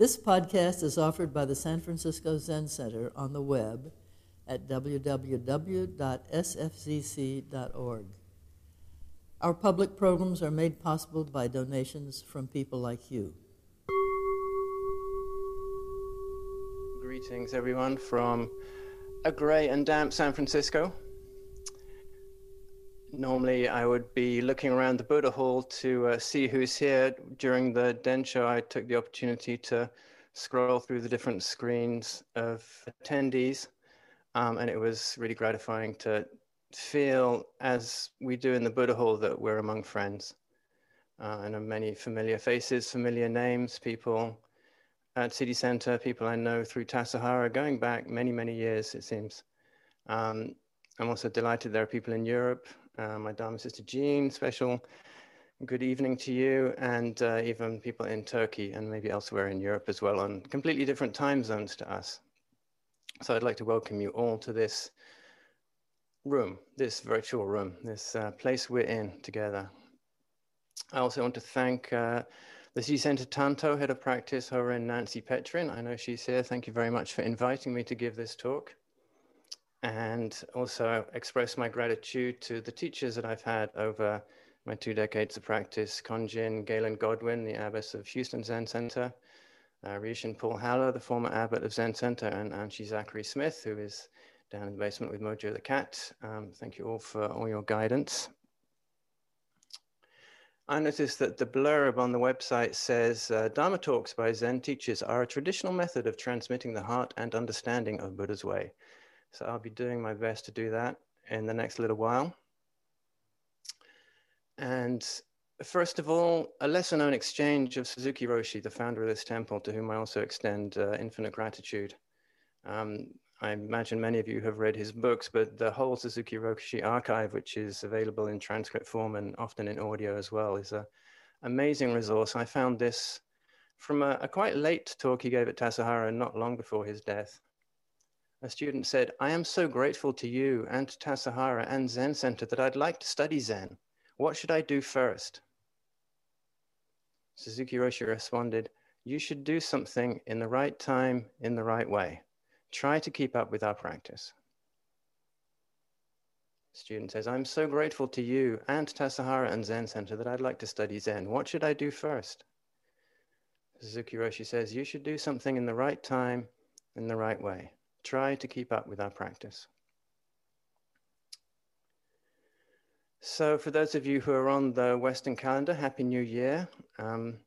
This podcast is offered by the San Francisco Zen Center on the web at www.sfzc.org. Our public programs are made possible by donations from people like you. Greetings, everyone, from a grey and damp San Francisco. Normally, I would be looking around the Buddha Hall to uh, see who's here. During the Densho, I took the opportunity to scroll through the different screens of attendees, um, and it was really gratifying to feel, as we do in the Buddha Hall, that we're among friends. Uh, and many familiar faces, familiar names, people at City Center, people I know through Tassajara, going back many, many years, it seems. Um, I'm also delighted there are people in Europe. Uh, my Dharma sister Jean, special good evening to you, and uh, even people in Turkey and maybe elsewhere in Europe as well, on completely different time zones to us. So I'd like to welcome you all to this room, this virtual room, this uh, place we're in together. I also want to thank uh, the City Center Tanto head of practice, her and Nancy Petrin. I know she's here. Thank you very much for inviting me to give this talk. And also express my gratitude to the teachers that I've had over my two decades of practice, Konjin Gaelyn Godwin, the abbess of Houston Zen Center, uh, Paul Haller, the former abbot of Zen Center, and Anshi Zachary Smith, who is down in the basement with Mojo the cat. Um, thank you all for all your guidance. I noticed that the blurb on the website says uh, Dharma talks by Zen teachers are a traditional method of transmitting the heart and understanding of Buddha's way. So I'll be doing my best to do that in the next little while. And first of all, a lesser known exchange of Suzuki Roshi, the founder of this temple, to whom I also extend uh, infinite gratitude. Um, I imagine many of you have read his books, but the whole Suzuki Roshi archive, which is available in transcript form and often in audio as well, is an amazing resource. I found this from a, a quite late talk he gave at Tassajara not long before his death. A student said, I am so grateful to you and to Tassajara and Zen Center that I'd like to study Zen. What should I do first? Suzuki Roshi responded, You should do something in the right time, in the right way. Try to keep up with our practice. Student says, I'm so grateful to you and Tassajara and Zen Center that I'd like to study Zen. What should I do first? Suzuki Roshi says, You should do something in the right time, in the right way. Try to keep up with our practice. So, for those of you who are on the Western calendar, Happy New Year. Um,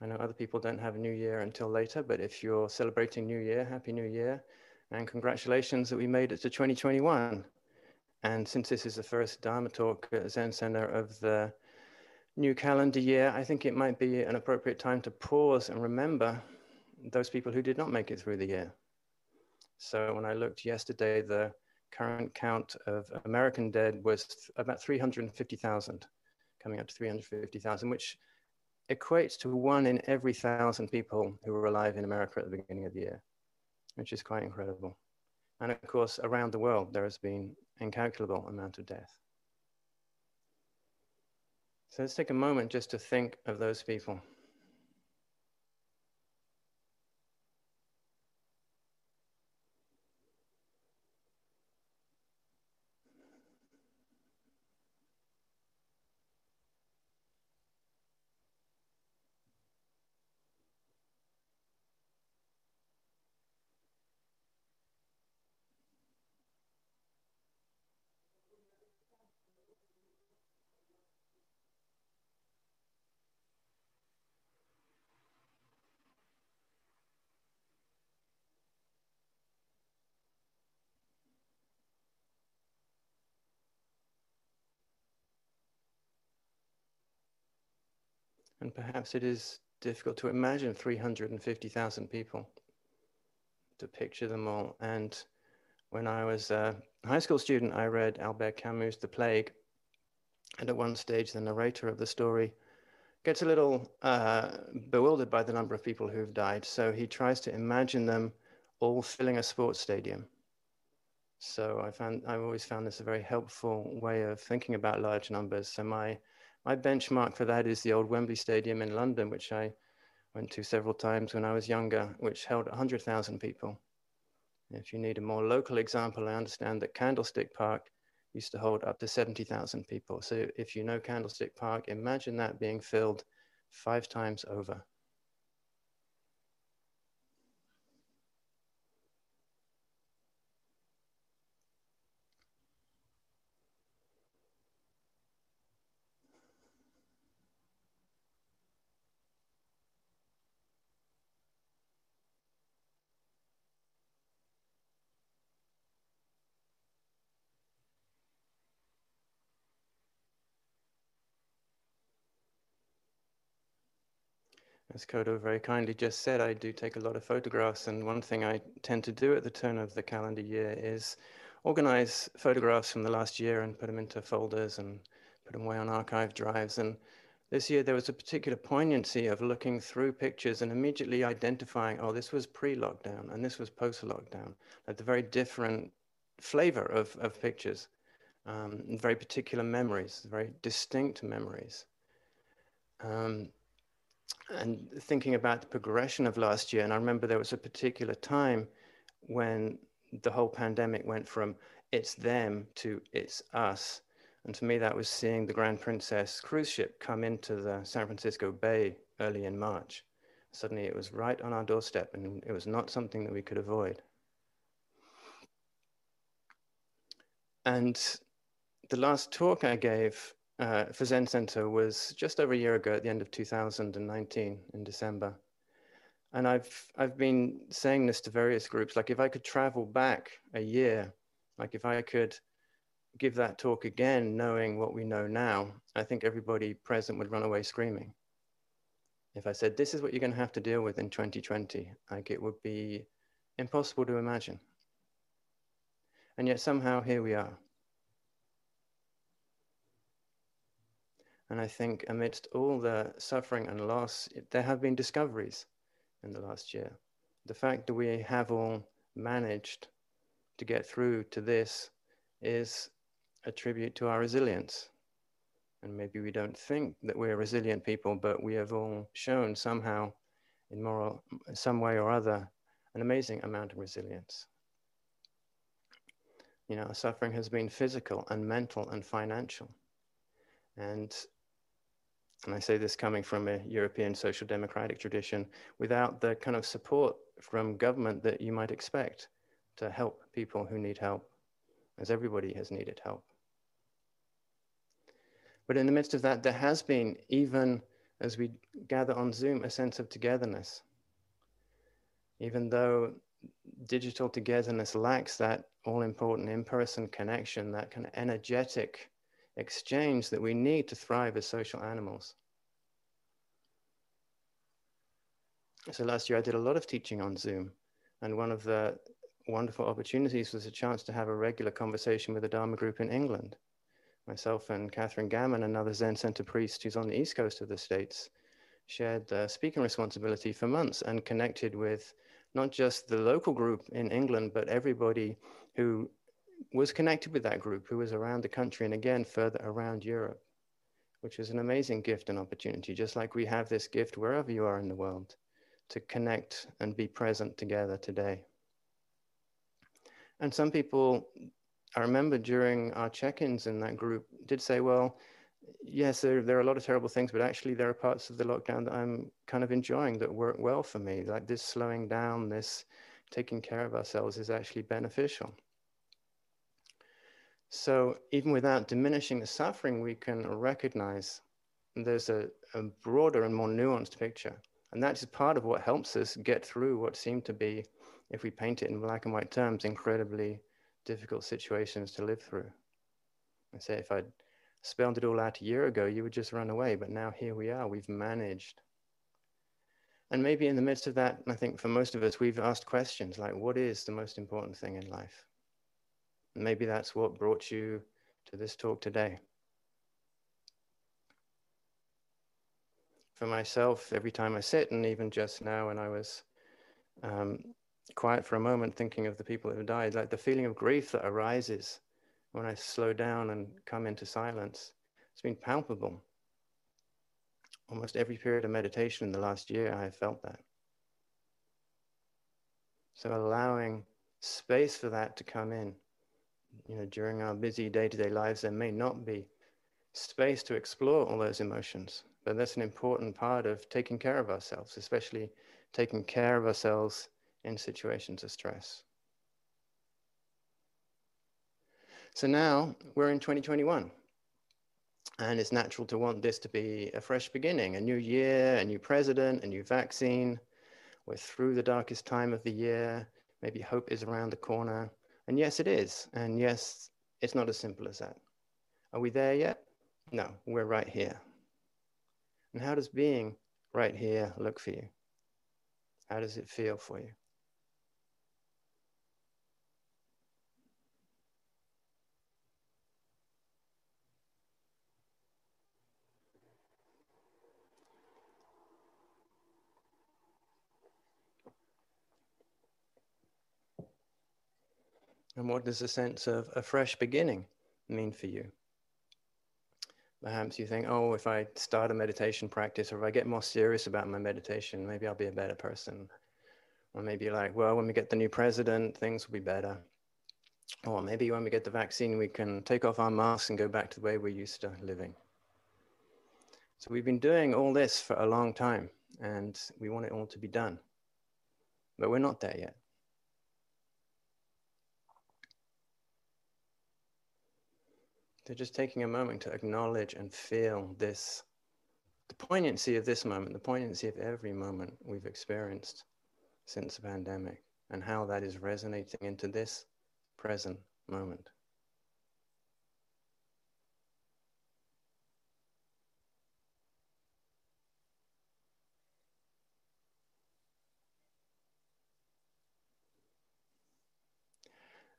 I know other people don't have a New Year until later, but if you're celebrating New Year, Happy New Year. And congratulations that we made it to 2021. And since this is the first Dharma talk at Zen Center of the new calendar year, I think it might be an appropriate time to pause and remember those people who did not make it through the year. So when I looked yesterday, the current count of American dead was about 350,000, coming up to 350,000, which equates to one in every thousand people who were alive in America at the beginning of the year which is quite incredible. And of course, around the world, there has been incalculable amount of death. So let's take a moment just to think of those people. And perhaps it is difficult to imagine 350,000 people, to picture them all. And when I was a high school student, I read Albert Camus' The Plague. And at one stage, the narrator of the story gets a little uh, bewildered by the number of people who've died. So he tries to imagine them all filling a sports stadium. So I found I've always found this a very helpful way of thinking about large numbers. So my my benchmark for that is the old Wembley Stadium in London, which I went to several times when I was younger, which held 100,000 people. If you need a more local example, I understand that Candlestick Park used to hold up to 70,000 people. So if you know Candlestick Park, imagine that being filled five times over. As Kodo very kindly just said, I do take a lot of photographs, and one thing I tend to do at the turn of the calendar year is organize photographs from the last year and put them into folders and put them away on archive drives. And this year there was a particular poignancy of looking through pictures and immediately identifying, oh, this was pre-lockdown and this was post-lockdown, like the very different flavor of, of pictures, um, very particular memories, very distinct memories. Um, and thinking about the progression of last year, and I remember there was a particular time when the whole pandemic went from it's them to it's us. And to me, that was seeing the Grand Princess cruise ship come into the San Francisco Bay early in March. Suddenly it was right on our doorstep, and it was not something that we could avoid. And the last talk I gave uh, for Zen Center was just over a year ago at the end of 2019 in December. And I've, I've been saying this to various groups, like if I could travel back a year, like if I could give that talk again, knowing what we know now, I think everybody present would run away screaming. If I said, this is what you're gonna have to deal with in 2020, like it would be impossible to imagine. And yet somehow here we are. And I think amidst all the suffering and loss, it, there have been discoveries in the last year. The fact that we have all managed to get through to this is a tribute to our resilience. And maybe we don't think that we're resilient people, but we have all shown somehow, in moral, some way or other, an amazing amount of resilience. You know, suffering has been physical and mental and financial. And and I say this coming from a European social democratic tradition, without the kind of support from government that you might expect to help people who need help, as everybody has needed help. But in the midst of that, there has been, even as we gather on Zoom, a sense of togetherness. Even though digital togetherness lacks that all important in person connection, that kind of energetic exchange that we need to thrive as social animals. So last year I did a lot of teaching on Zoom, and one of the wonderful opportunities was a chance to have a regular conversation with a Dharma group in England. Myself and Catherine Gammon, another Zen Center priest who's on the east coast of the States, shared the speaking responsibility for months and connected with not just the local group in England, but everybody who was connected with that group, who was around the country and again further around Europe, which was an amazing gift and opportunity, just like we have this gift wherever you are in the world to connect and be present together today. And some people, I remember during our check ins in that group, did say, well, yes, there, there are a lot of terrible things, but actually there are parts of the lockdown that I'm kind of enjoying that work well for me. Like this slowing down, this taking care of ourselves is actually beneficial. So even without diminishing the suffering, we can recognize there's a, a broader and more nuanced picture. And that is part of what helps us get through what seem to be, if we paint it in black and white terms, incredibly difficult situations to live through. I say if I'd spelled it all out a year ago, you would just run away. But now here we are, we've managed. And maybe in the midst of that, I think for most of us, we've asked questions like, what is the most important thing in life? Maybe that's what brought you to this talk today. for myself every time I sit, and even just now when I was um, quiet for a moment, thinking of the people who died, like the feeling of grief that arises when I slow down and come into silence, it's been palpable. almost every period of meditation in the last year, I have felt that. So allowing space for that to come in. You know, during our busy day-to-day lives, there may not be space to explore all those emotions, but that's an important part of taking care of ourselves, especially taking care of ourselves in situations of stress. So now we're in 2021. And it's natural to want this to be a fresh beginning, a new year, a new president, a new vaccine. We're through the darkest time of the year. Maybe hope is around the corner. And yes, it is. And yes, it's not as simple as that. Are we there yet? No, we're right here. And how does being right here look for you? How does it feel for you? And what does a sense of a fresh beginning mean for you? Perhaps you think, oh, if I start a meditation practice or if I get more serious about my meditation, maybe I'll be a better person. Or maybe like, well, when we get the new president, things will be better. Or maybe when we get the vaccine, we can take off our masks and go back to the way we're used to living. So we've been doing all this for a long time and we want it all to be done. But we're not there yet. So just taking a moment to acknowledge and feel this, the poignancy of this moment, the poignancy of every moment we've experienced since the pandemic, and how that is resonating into this present moment.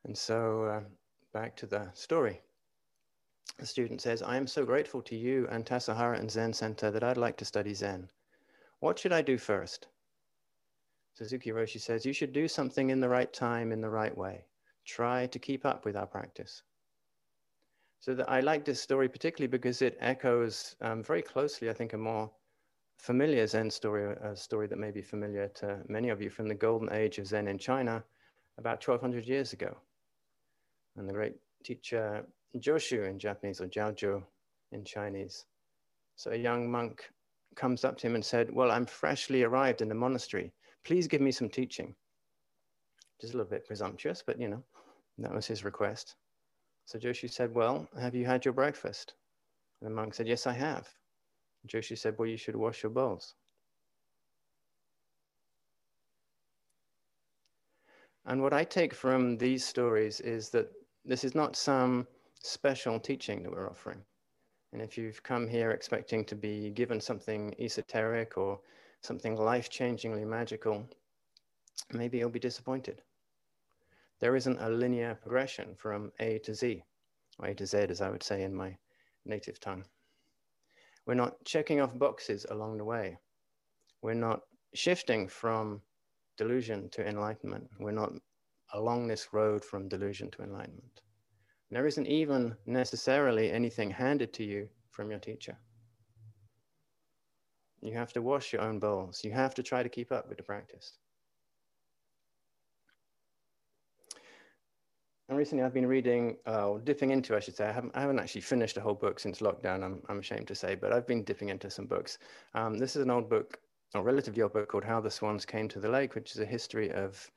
And so uh, back to the story the student says, I am so grateful to you and Tassajara and Zen Center that I'd like to study Zen. What should I do first? Suzuki Roshi says, You should do something in the right time, in the right way. Try to keep up with our practice. So that I like this story particularly because it echoes um, very closely, I think, a more familiar Zen story, a story that may be familiar to many of you from the golden age of Zen in China about 1200 years ago. And the great teacher Joshu in Japanese or Zhaozhou in Chinese. So a young monk comes up to him and said, Well, I'm freshly arrived in the monastery. Please give me some teaching. Just a little bit presumptuous, but you know, that was his request. So Joshu said, Well, have you had your breakfast? And the monk said, Yes, I have. Joshu said, Well, you should wash your bowls. And what I take from these stories is that this is not some special teaching that we're offering. And if you've come here expecting to be given something esoteric or something life changingly magical, maybe you'll be disappointed. There isn't a linear progression from A to Z, or A to Z, as I would say in my native tongue. We're not checking off boxes along the way. We're not shifting from delusion to enlightenment. We're not along this road from delusion to enlightenment. There isn't even necessarily anything handed to you from your teacher. You have to wash your own bowls. You have to try to keep up with the practice. And recently I've been reading, uh, dipping into, I should say, I haven't, I haven't, actually finished a whole book since lockdown, I'm, I'm ashamed to say, but I've been dipping into some books. Um, this is an old book, or relatively old book called How the Swans Came to the Lake, which is a history of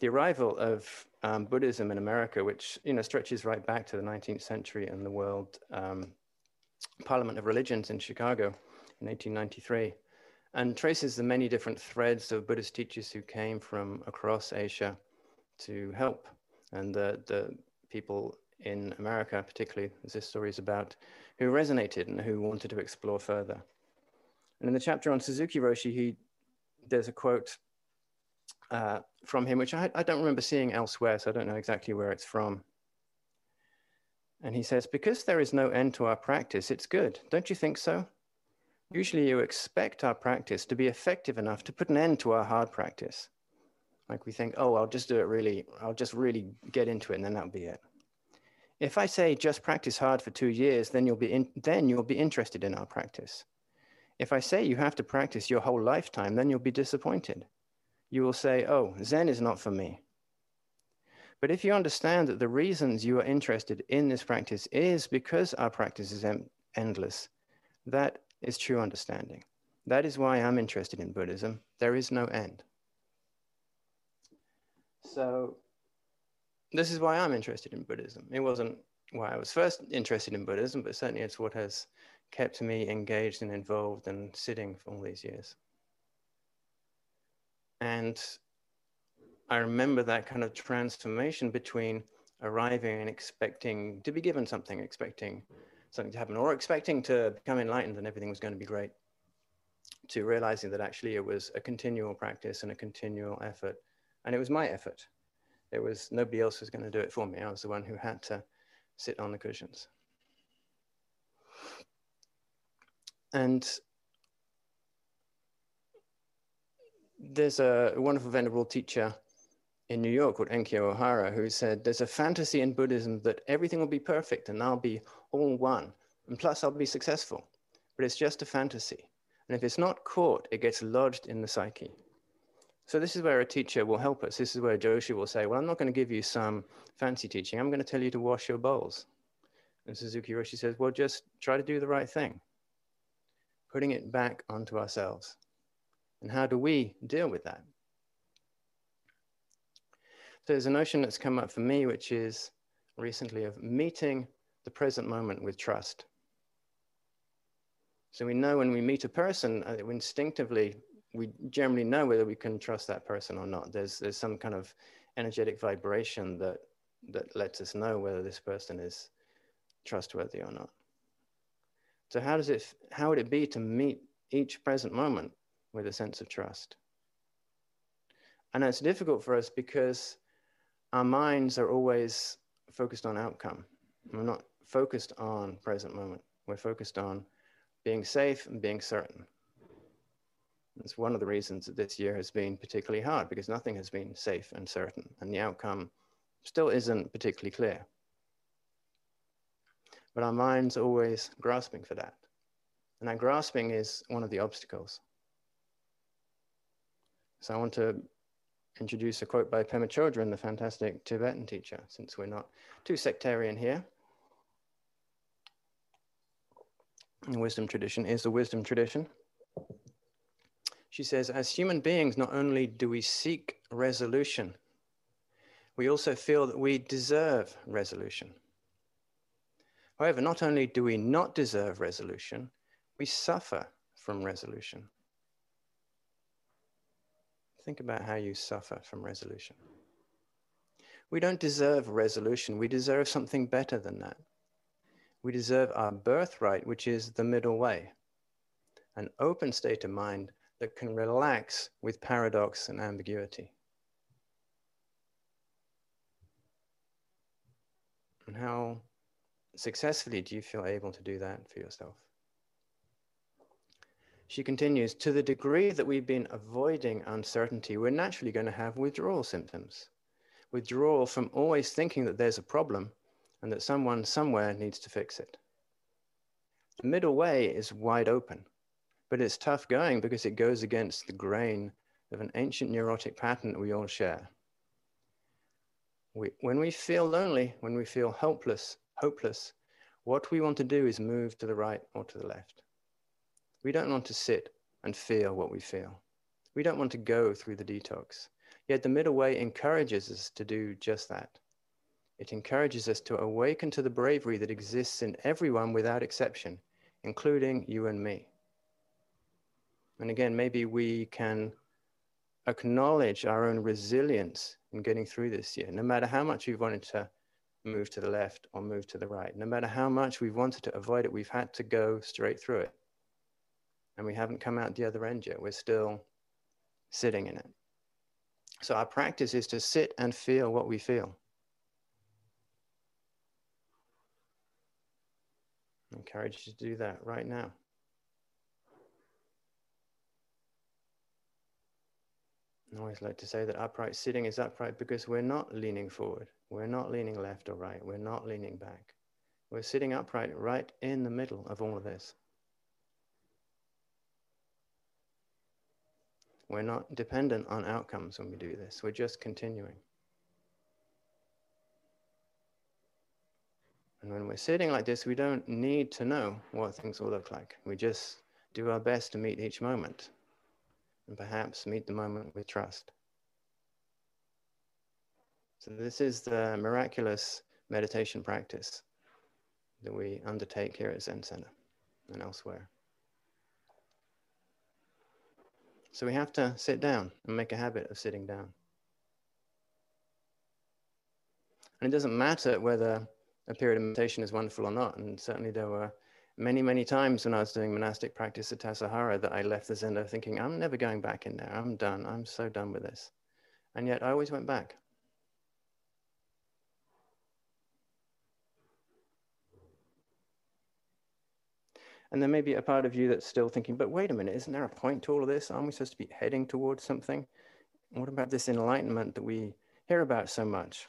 the arrival of um, Buddhism in America, which you know stretches right back to the 19th century and the World um, Parliament of Religions in Chicago in 1893, and traces the many different threads of Buddhist teachers who came from across Asia to help, and the the people in America, particularly, as this story is about, who resonated and who wanted to explore further. And in the chapter on Suzuki Roshi, he there's a quote uh, from him, which I, I don't remember seeing elsewhere, so I don't know exactly where it's from. And he says, Because there is no end to our practice, it's good. Don't you think so? Usually you expect our practice to be effective enough to put an end to our hard practice. Like we think, oh, I'll just do it really, I'll just really get into it and then that'll be it. If I say just practice hard for two years, then you'll be in, then you'll be interested in our practice. If I say you have to practice your whole lifetime, then you'll be disappointed. You will say, oh, Zen is not for me. But if you understand that the reasons you are interested in this practice is because our practice is endless, that is true understanding. That is why I'm interested in Buddhism. There is no end. So, this is why I'm interested in Buddhism. It wasn't why I was first interested in Buddhism, but certainly it's what has kept me engaged and involved and sitting for all these years. And I remember that kind of transformation between arriving and expecting to be given something, expecting something to happen, or expecting to become enlightened and everything was going to be great, to realizing that actually it was a continual practice and a continual effort. And it was my effort. It was nobody else was going to do it for me. I was the one who had to sit on the cushions. And there's a wonderful venerable teacher in New York called Enkyo O'Hara who said, There's a fantasy in Buddhism that everything will be perfect and I'll be all one. And plus, I'll be successful. But it's just a fantasy. And if it's not caught, it gets lodged in the psyche. So, this is where a teacher will help us. This is where Joshu will say, Well, I'm not going to give you some fancy teaching. I'm going to tell you to wash your bowls. And Suzuki Roshi says, Well, just try to do the right thing, putting it back onto ourselves. And how do we deal with that? So there's a notion that's come up for me, which is recently of meeting the present moment with trust. So we know when we meet a person, uh, instinctively, we generally know whether we can trust that person or not. There's, there's some kind of energetic vibration that, that lets us know whether this person is trustworthy or not. So how does it, how would it be to meet each present moment with a sense of trust. And it's difficult for us because our minds are always focused on outcome. We're not focused on present moment. We're focused on being safe and being certain. It's one of the reasons that this year has been particularly hard because nothing has been safe and certain, and the outcome still isn't particularly clear. But our mind's are always grasping for that. And that grasping is one of the obstacles. So I want to introduce a quote by Pema Chodron, the fantastic Tibetan teacher, since we're not too sectarian here. The wisdom tradition is the wisdom tradition. She says, as human beings, not only do we seek resolution, we also feel that we deserve resolution. However, not only do we not deserve resolution, we suffer from resolution. Think about how you suffer from resolution. We don't deserve resolution. We deserve something better than that. We deserve our birthright, which is the middle way, an open state of mind that can relax with paradox and ambiguity. And how successfully do you feel able to do that for yourself? She continues, to the degree that we've been avoiding uncertainty, we're naturally going to have withdrawal symptoms. Withdrawal from always thinking that there's a problem and that someone somewhere needs to fix it. The middle way is wide open, but it's tough going because it goes against the grain of an ancient neurotic pattern that we all share. We, when we feel lonely, when we feel helpless, hopeless, what we want to do is move to the right or to the left. We don't want to sit and feel what we feel. We don't want to go through the detox. Yet the middle way encourages us to do just that. It encourages us to awaken to the bravery that exists in everyone without exception, including you and me. And again, maybe we can acknowledge our own resilience in getting through this year, no matter how much we've wanted to move to the left or move to the right, no matter how much we've wanted to avoid it, we've had to go straight through it and we haven't come out the other end yet. We're still sitting in it. So our practice is to sit and feel what we feel. I encourage you to do that right now. I always like to say that upright sitting is upright because we're not leaning forward. We're not leaning left or right. We're not leaning back. We're sitting upright right in the middle of all of this. We're not dependent on outcomes when we do this. We're just continuing. And when we're sitting like this, we don't need to know what things will look like. We just do our best to meet each moment and perhaps meet the moment with trust. So, this is the miraculous meditation practice that we undertake here at Zen Center and elsewhere. So, we have to sit down and make a habit of sitting down. And it doesn't matter whether a period of meditation is wonderful or not. And certainly there were many, many times when I was doing monastic practice at Tassajara that I left the Zendo thinking, I'm never going back in there. I'm done. I'm so done with this. And yet I always went back. And there may be a part of you that's still thinking, but wait a minute, isn't there a point to all of this? Aren't we supposed to be heading towards something? what about this enlightenment that we hear about so much?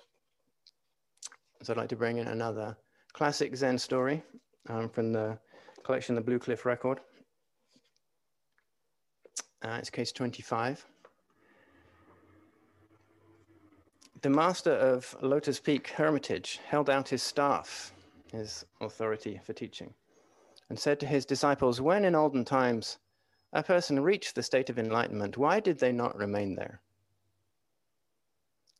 So I'd like to bring in another classic Zen story um, from the collection, the Blue Cliff Record. Uh, it's case 25. The master of Lotus Peak Hermitage held out his staff, his authority for teaching, and said to his disciples, When in olden times a person reached the state of enlightenment, why did they not remain there?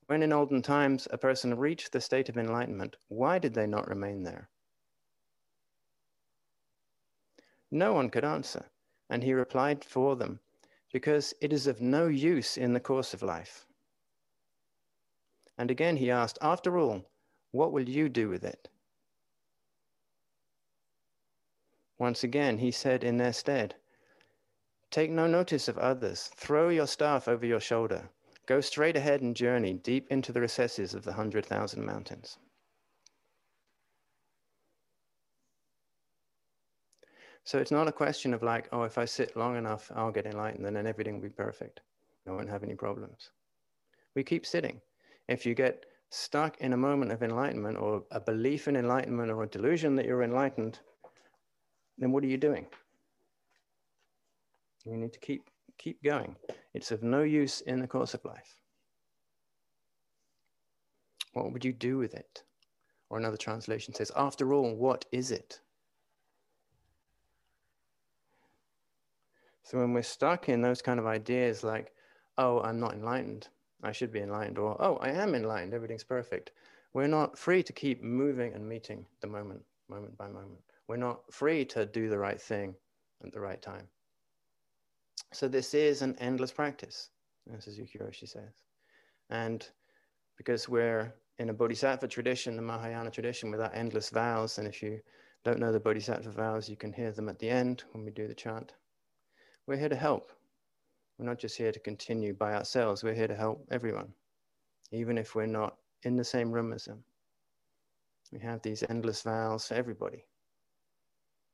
When in olden times a person reached the state of enlightenment, why did they not remain there? No one could answer, and he replied for them, because it is of no use in the course of life. And again he asked, After all, what will you do with it? Once again he said in their stead, Take no notice of others, throw your staff over your shoulder Go straight ahead and journey deep into the recesses of the 100,000 mountains. So it's not a question of like, oh, if I sit long enough, I'll get enlightened and then everything will be perfect. I won't have any problems. We keep sitting. If you get stuck in a moment of enlightenment or a belief in enlightenment or a delusion that you're enlightened, then what are you doing? You need to keep keep going. It's of no use in the course of life. What would you do with it? Or another translation says, after all, what is it? So when we're stuck in those kind of ideas like, oh, I'm not enlightened, I should be enlightened, or oh, I am enlightened, everything's perfect, we're not free to keep moving and meeting the moment, moment by moment. We're not free to do the right thing at the right time. So this is an endless practice, as Suzuki Roshi says. And because we're in a bodhisattva tradition, the Mahayana tradition, without endless vows, and if you don't know the bodhisattva vows, you can hear them at the end when we do the chant. We're here to help. We're not just here to continue by ourselves, we're here to help everyone, even if we're not in the same room as them. We have these endless vows for everybody,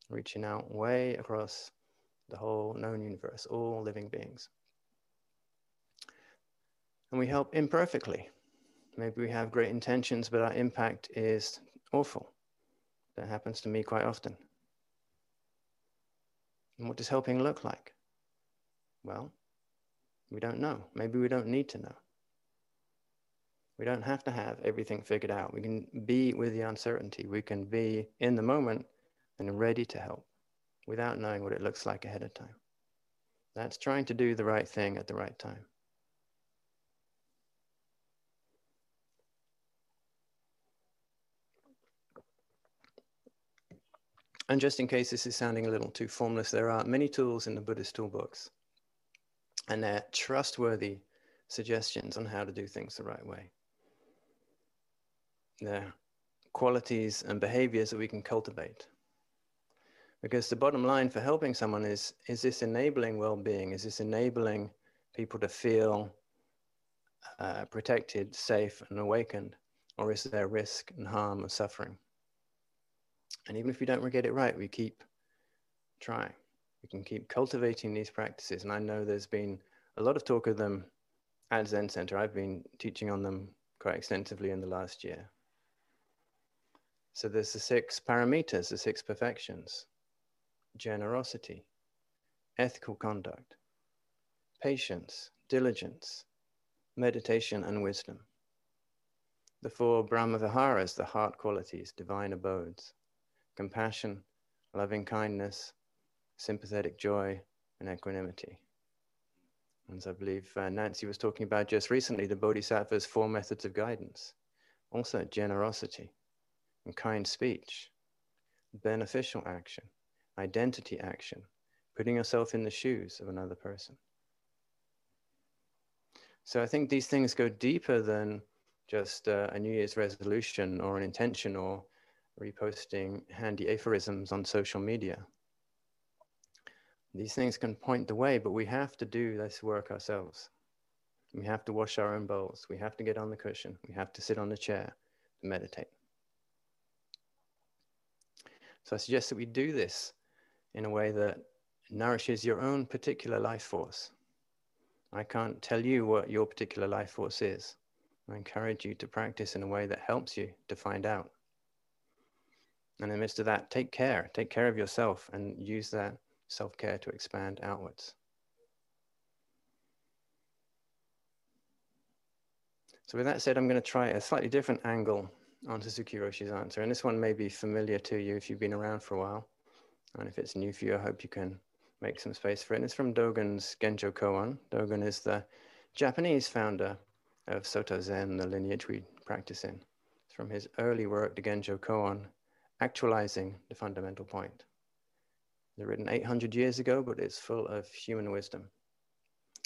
reaching out way across the whole known universe, all living beings. And we help imperfectly. Maybe we have great intentions, but our impact is awful. That happens to me quite often. And what does helping look like? Well, we don't know. Maybe we don't need to know. We don't have to have everything figured out. We can be with the uncertainty. We can be in the moment and ready to help without knowing what it looks like ahead of time. That's trying to do the right thing at the right time. And just in case this is sounding a little too formless, there are many tools in the Buddhist toolbox, and they're trustworthy suggestions on how to do things the right way. They're qualities and behaviors that we can cultivate. Because the bottom line for helping someone is is this enabling well being? Is this enabling people to feel uh, protected, safe, and awakened? Or is there risk and harm and suffering? And even if we don't get it right, we keep trying. We can keep cultivating these practices. And I know there's been a lot of talk of them at Zen Center. I've been teaching on them quite extensively in the last year. So there's the six paramitas, the six perfections generosity, ethical conduct, patience, diligence, meditation, and wisdom. The four Brahma Viharas, the heart qualities, divine abodes, compassion, loving kindness, sympathetic joy, and equanimity. As I believe uh, Nancy was talking about just recently, the Bodhisattva's four methods of guidance. Also, generosity and kind speech, beneficial action, identity action, putting yourself in the shoes of another person. So I think these things go deeper than just uh, a New Year's resolution or an intention or reposting handy aphorisms on social media. These things can point the way, but we have to do this work ourselves. We have to wash our own bowls. We have to get on the cushion. We have to sit on the chair to meditate. So I suggest that we do this in a way that nourishes your own particular life force. I can't tell you what your particular life force is. I encourage you to practice in a way that helps you to find out. And in the midst of that, take care, take care of yourself and use that self care to expand outwards. So, with that said, I'm going to try a slightly different angle on Suzuki Roshi's answer. And this one may be familiar to you if you've been around for a while. And if it's new for you, I hope you can make some space for it. And it's from Dogen's Genjo Koan. Dogen is the Japanese founder of Soto Zen, the lineage we practice in. It's from his early work, the Genjo Koan, actualizing the fundamental point. They're written 800 years ago, but it's full of human wisdom.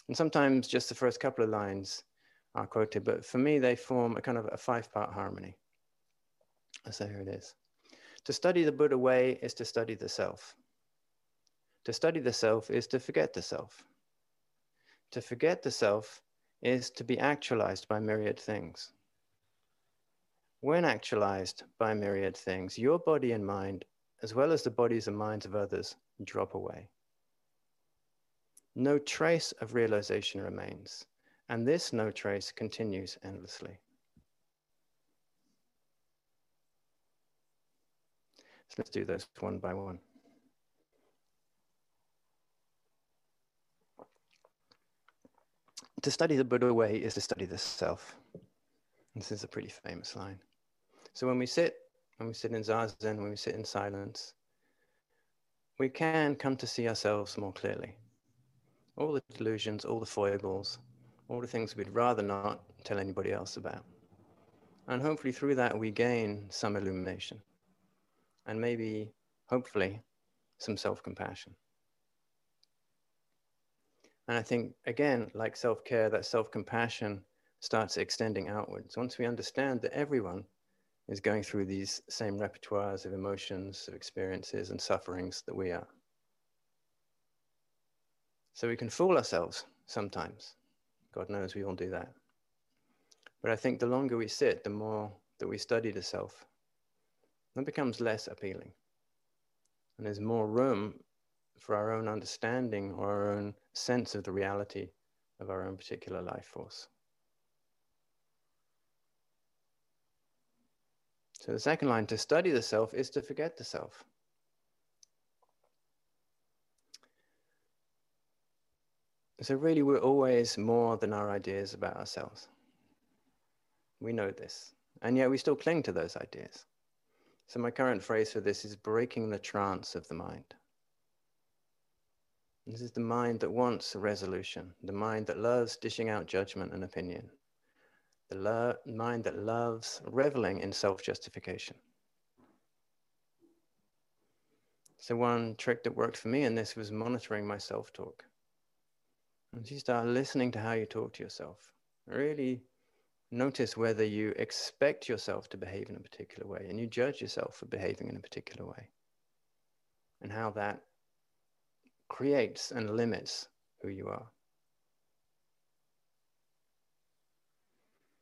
And sometimes just the first couple of lines are quoted, but for me, they form a kind of a five part harmony. So here it is. To study the Buddha way is to study the self. To study the self is to forget the self. To forget the self is to be actualized by myriad things. When actualized by myriad things, your body and mind, as well as the bodies and minds of others, drop away. No trace of realization remains, and this no trace continues endlessly. So let's do this one by one. To study the Buddha way is to study the self. This is a pretty famous line. So when we sit, when we sit in zazen, when we sit in silence, we can come to see ourselves more clearly. All the delusions, all the foibles, all the things we'd rather not tell anybody else about. And hopefully through that we gain some illumination and maybe, hopefully, some self compassion. And I think, again, like self care, that self compassion starts extending outwards. Once we understand that everyone is going through these same repertoires of emotions, of experiences, and sufferings that we are. So we can fool ourselves sometimes. God knows we all do that. But I think the longer we sit, the more that we study the self, that becomes less appealing. And there's more room for our own understanding or our own sense of the reality of our own particular life force. So the second line, to study the self, is to forget the self. So really, we're always more than our ideas about ourselves. We know this. And yet we still cling to those ideas. So, my current phrase for this is breaking the trance of the mind. This is the mind that wants a resolution, the mind that loves dishing out judgment and opinion, the lo- mind that loves reveling in self justification. So, one trick that worked for me in this was monitoring my self talk. And you start listening to how you talk to yourself, really Notice whether you expect yourself to behave in a particular way and you judge yourself for behaving in a particular way, and how that creates and limits who you are.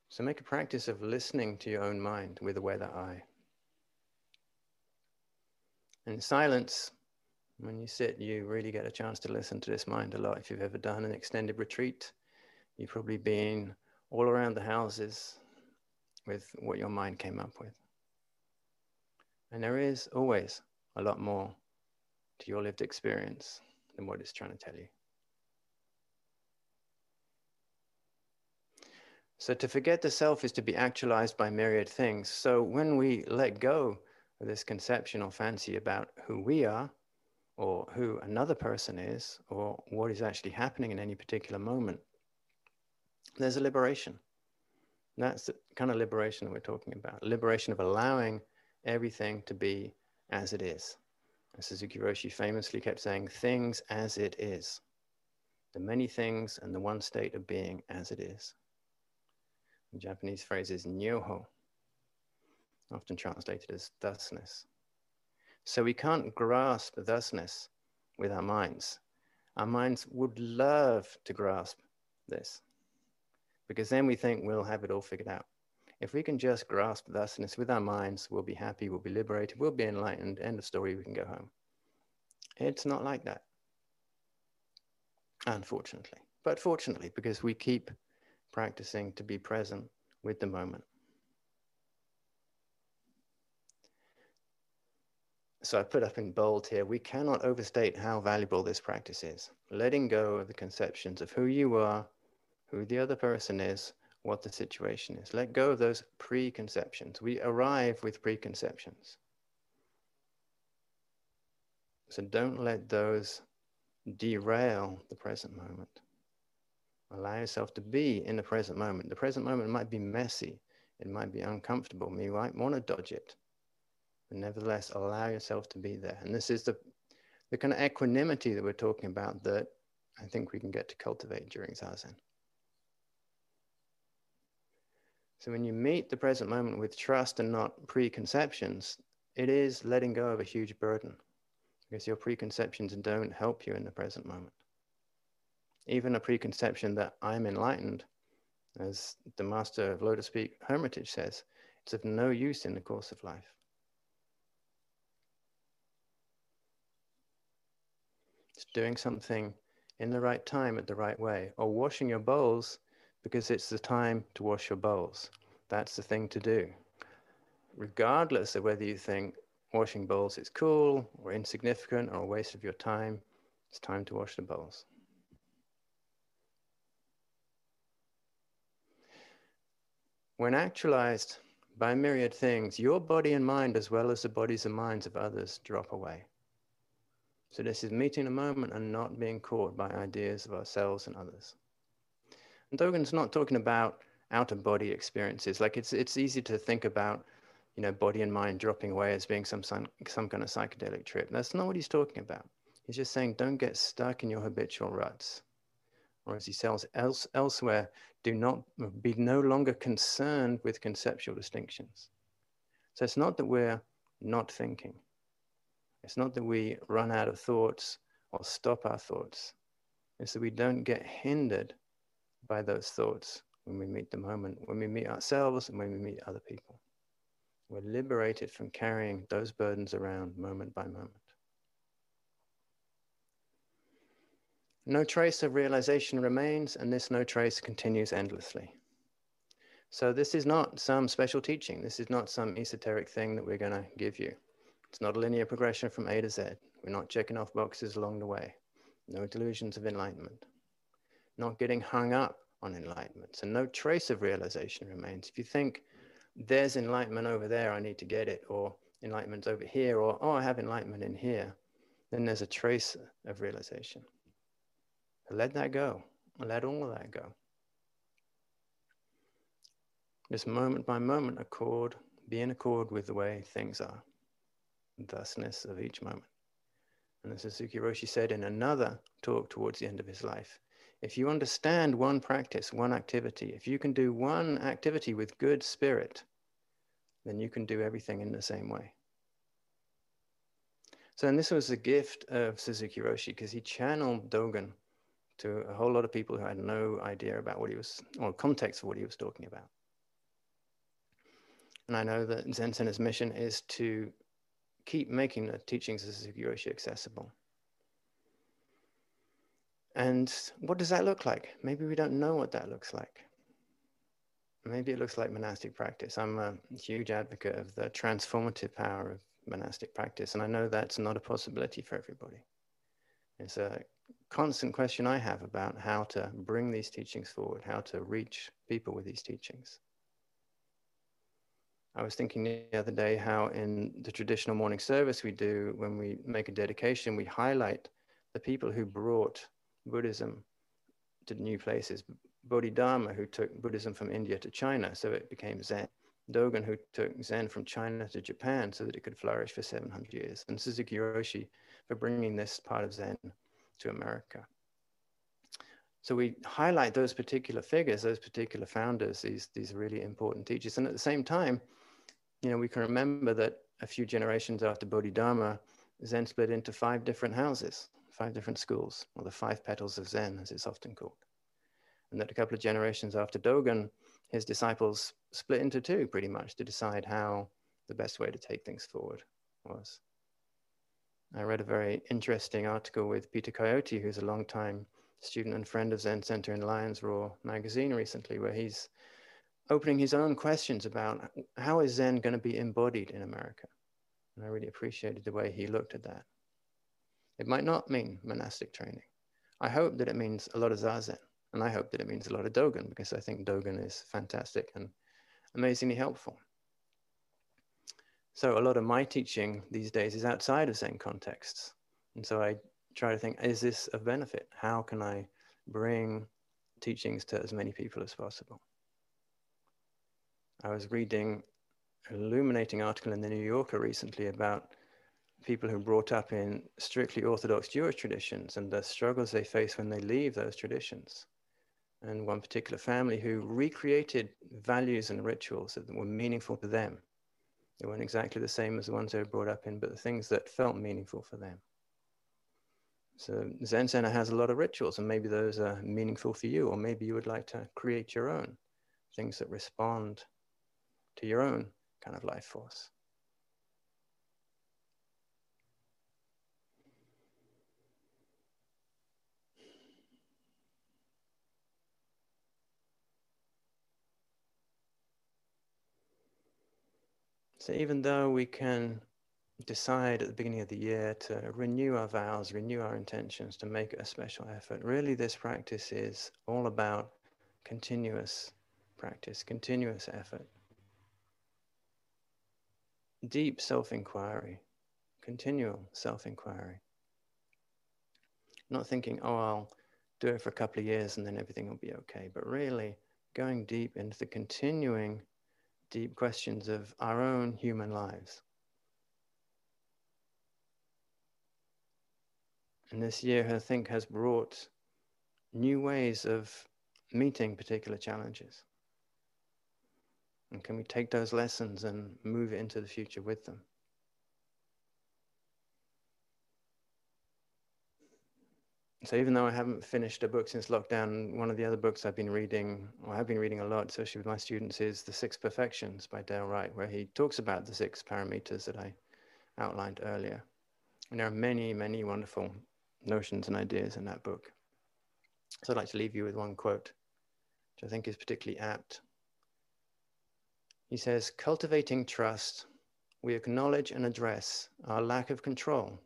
So make a practice of listening to your own mind with a weather eye. In silence, when you sit, you really get a chance to listen to this mind a lot. If you've ever done an extended retreat, you've probably been all around the houses with what your mind came up with. And there is always a lot more to your lived experience than what it's trying to tell you. So to forget the self is to be actualized by myriad things. So when we let go of this conception or fancy about who we are, or who another person is, or what is actually happening in any particular moment, there's a liberation. That's the kind of liberation we're talking about. Liberation of allowing everything to be as it is. As Suzuki Roshi famously kept saying, things as it is. The many things and the one state of being as it is. The Japanese phrase is nyoho, often translated as thusness. So we can't grasp thusness with our minds. Our minds would love to grasp this because then we think we'll have it all figured out. If we can just grasp thusness with our minds, we'll be happy, we'll be liberated, we'll be enlightened, end of story, we can go home. It's not like that, unfortunately. But fortunately, because we keep practicing to be present with the moment. So I put up in bold here, we cannot overstate how valuable this practice is. Letting go of the conceptions of who you are, who the other person is, what the situation is. Let go of those preconceptions. We arrive with preconceptions. So don't let those derail the present moment. Allow yourself to be in the present moment. The present moment might be messy, it might be uncomfortable. You might want to dodge it. But nevertheless, allow yourself to be there. And this is the, the kind of equanimity that we're talking about that I think we can get to cultivate during Zazen. So when you meet the present moment with trust and not preconceptions, it is letting go of a huge burden because your preconceptions don't help you in the present moment even a preconception that I'm enlightened, as the master of Lotus Peak Hermitage says, it's of no use in the course of life. It's doing something in the right time at the right way, or washing your bowls because it's the time to wash your bowls. That's the thing to do. Regardless of whether you think washing bowls is cool or insignificant or a waste of your time, it's time to wash the bowls. When actualized by myriad things, your body and mind, as well as the bodies and minds of others, drop away. So, this is meeting a moment and not being caught by ideas of ourselves and others. Dogen's not talking about out of body experiences. Like, it's, it's easy to think about, you know, body and mind dropping away as being some, some, some kind of psychedelic trip. That's not what he's talking about. He's just saying, don't get stuck in your habitual ruts or as he says else, elsewhere, do not be no longer concerned with conceptual distinctions. So it's not that we're not thinking. It's not that we run out of thoughts or stop our thoughts. It's that we don't get hindered by those thoughts when we meet the moment, when we meet ourselves and when we meet other people. We're liberated from carrying those burdens around moment by moment. No trace of realization remains, and this no trace continues endlessly. So, this is not some special teaching. This is not some esoteric thing that we're going to give you. It's not a linear progression from A to Z. We're not checking off boxes along the way. No delusions of enlightenment. Not getting hung up on enlightenment. So, no trace of realization remains. If you think there's enlightenment over there, I need to get it, or enlightenment's over here, or oh, I have enlightenment in here, then there's a trace of realization. Let that go. Let all of that go. Just moment by moment, accord, be in accord with the way things are, thusness of each moment. And as Suzuki Roshi said in another talk towards the end of his life, if you understand one practice, one activity, if you can do one activity with good spirit, then you can do everything in the same way. So, and this was a gift of Suzuki Roshi because he channeled Dogen to a whole lot of people who had no idea about what he was, or context of what he was talking about. And I know that Zen Center's mission is to keep making the teachings of Suzuki Roshi accessible. And what does that look like? Maybe we don't know what that looks like. Maybe it looks like monastic practice. I'm a huge advocate of the transformative power of monastic practice, and I know that's not a possibility for everybody. It's a constant question I have about how to bring these teachings forward, how to reach people with these teachings. I was thinking the other day how in the traditional morning service we do, when we make a dedication, we highlight the people who brought Buddhism to new places. Bodhidharma, who took Buddhism from India to China, so it became Zen. Dogen, who took Zen from China to Japan so that it could flourish for 700 years. And Suzuki Roshi for bringing this part of Zen to America. So we highlight those particular figures, those particular founders, these, these really important teachers. And at the same time, you know, we can remember that a few generations after Bodhidharma, Zen split into five different houses, five different schools, or the five petals of Zen, as it's often called. And that a couple of generations after Dogen, his disciples split into two pretty much to decide how the best way to take things forward was. I read a very interesting article with Peter Coyote, who's a long-time student and friend of Zen Center in Lions Roar magazine recently, where he's opening his own questions about how is Zen going to be embodied in America. And I really appreciated the way he looked at that. It might not mean monastic training. I hope that it means a lot of Zazen. And I hope that it means a lot of Dogen because I think Dogen is fantastic and amazingly helpful. So a lot of my teaching these days is outside of Zen contexts. And so I try to think, is this of benefit? How can I bring teachings to as many people as possible? I was reading an illuminating article in the New Yorker recently about people who were brought up in strictly Orthodox Jewish traditions and the struggles they face when they leave those traditions. And one particular family who recreated values and rituals that were meaningful to them. They weren't exactly the same as the ones they were brought up in, but the things that felt meaningful for them. So Zen Center has a lot of rituals, and maybe those are meaningful for you, or maybe you would like to create your own things that respond to your own kind of life force. So even though we can decide at the beginning of the year to renew our vows, renew our intentions, to make a special effort, really this practice is all about continuous practice, continuous effort deep self inquiry, continual self inquiry. Not thinking, oh, I'll do it for a couple of years and then everything will be okay, but really going deep into the continuing deep questions of our own human lives. And this year, I think, has brought new ways of meeting particular challenges. And can we take those lessons and move into the future with them? So even though I haven't finished a book since lockdown, one of the other books I've been reading, or I've been reading a lot, especially with my students, is The Six Perfections by Dale Wright, where he talks about the six paramitas that I outlined earlier. And there are many, many wonderful notions and ideas in that book. So I'd like to leave you with one quote, which I think is particularly apt he says, cultivating trust, we acknowledge and address our lack of control,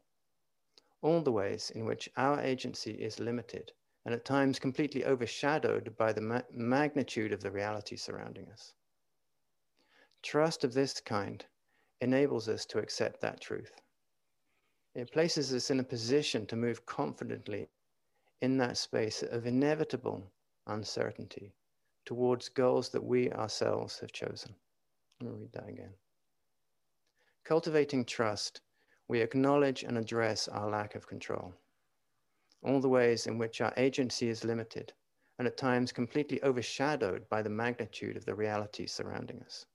all the ways in which our agency is limited and at times completely overshadowed by the ma magnitude of the reality surrounding us. Trust of this kind enables us to accept that truth. It places us in a position to move confidently in that space of inevitable uncertainty towards goals that we ourselves have chosen. Let me read that again. Cultivating trust, we acknowledge and address our lack of control, all the ways in which our agency is limited and at times completely overshadowed by the magnitude of the reality surrounding us.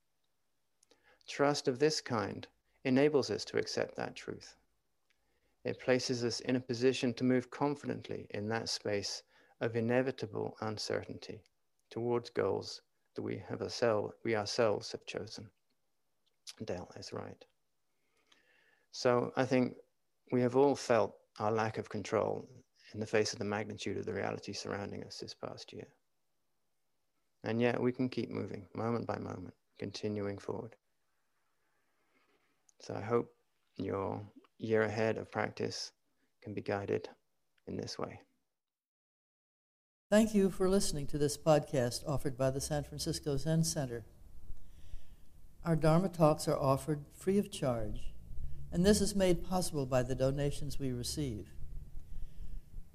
Trust of this kind enables us to accept that truth. It places us in a position to move confidently in that space of inevitable uncertainty towards goals that we have ourselves, we ourselves have chosen. Dale is right. So I think we have all felt our lack of control in the face of the magnitude of the reality surrounding us this past year. And yet we can keep moving moment by moment, continuing forward. So I hope your year ahead of practice can be guided in this way. Thank you for listening to this podcast offered by the San Francisco Zen Center. Our Dharma talks are offered free of charge, and this is made possible by the donations we receive.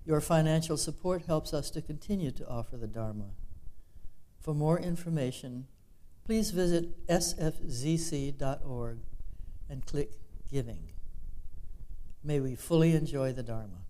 Your financial support helps us to continue to offer the Dharma. For more information, please visit sfzc.org and click Giving. May we fully enjoy the Dharma.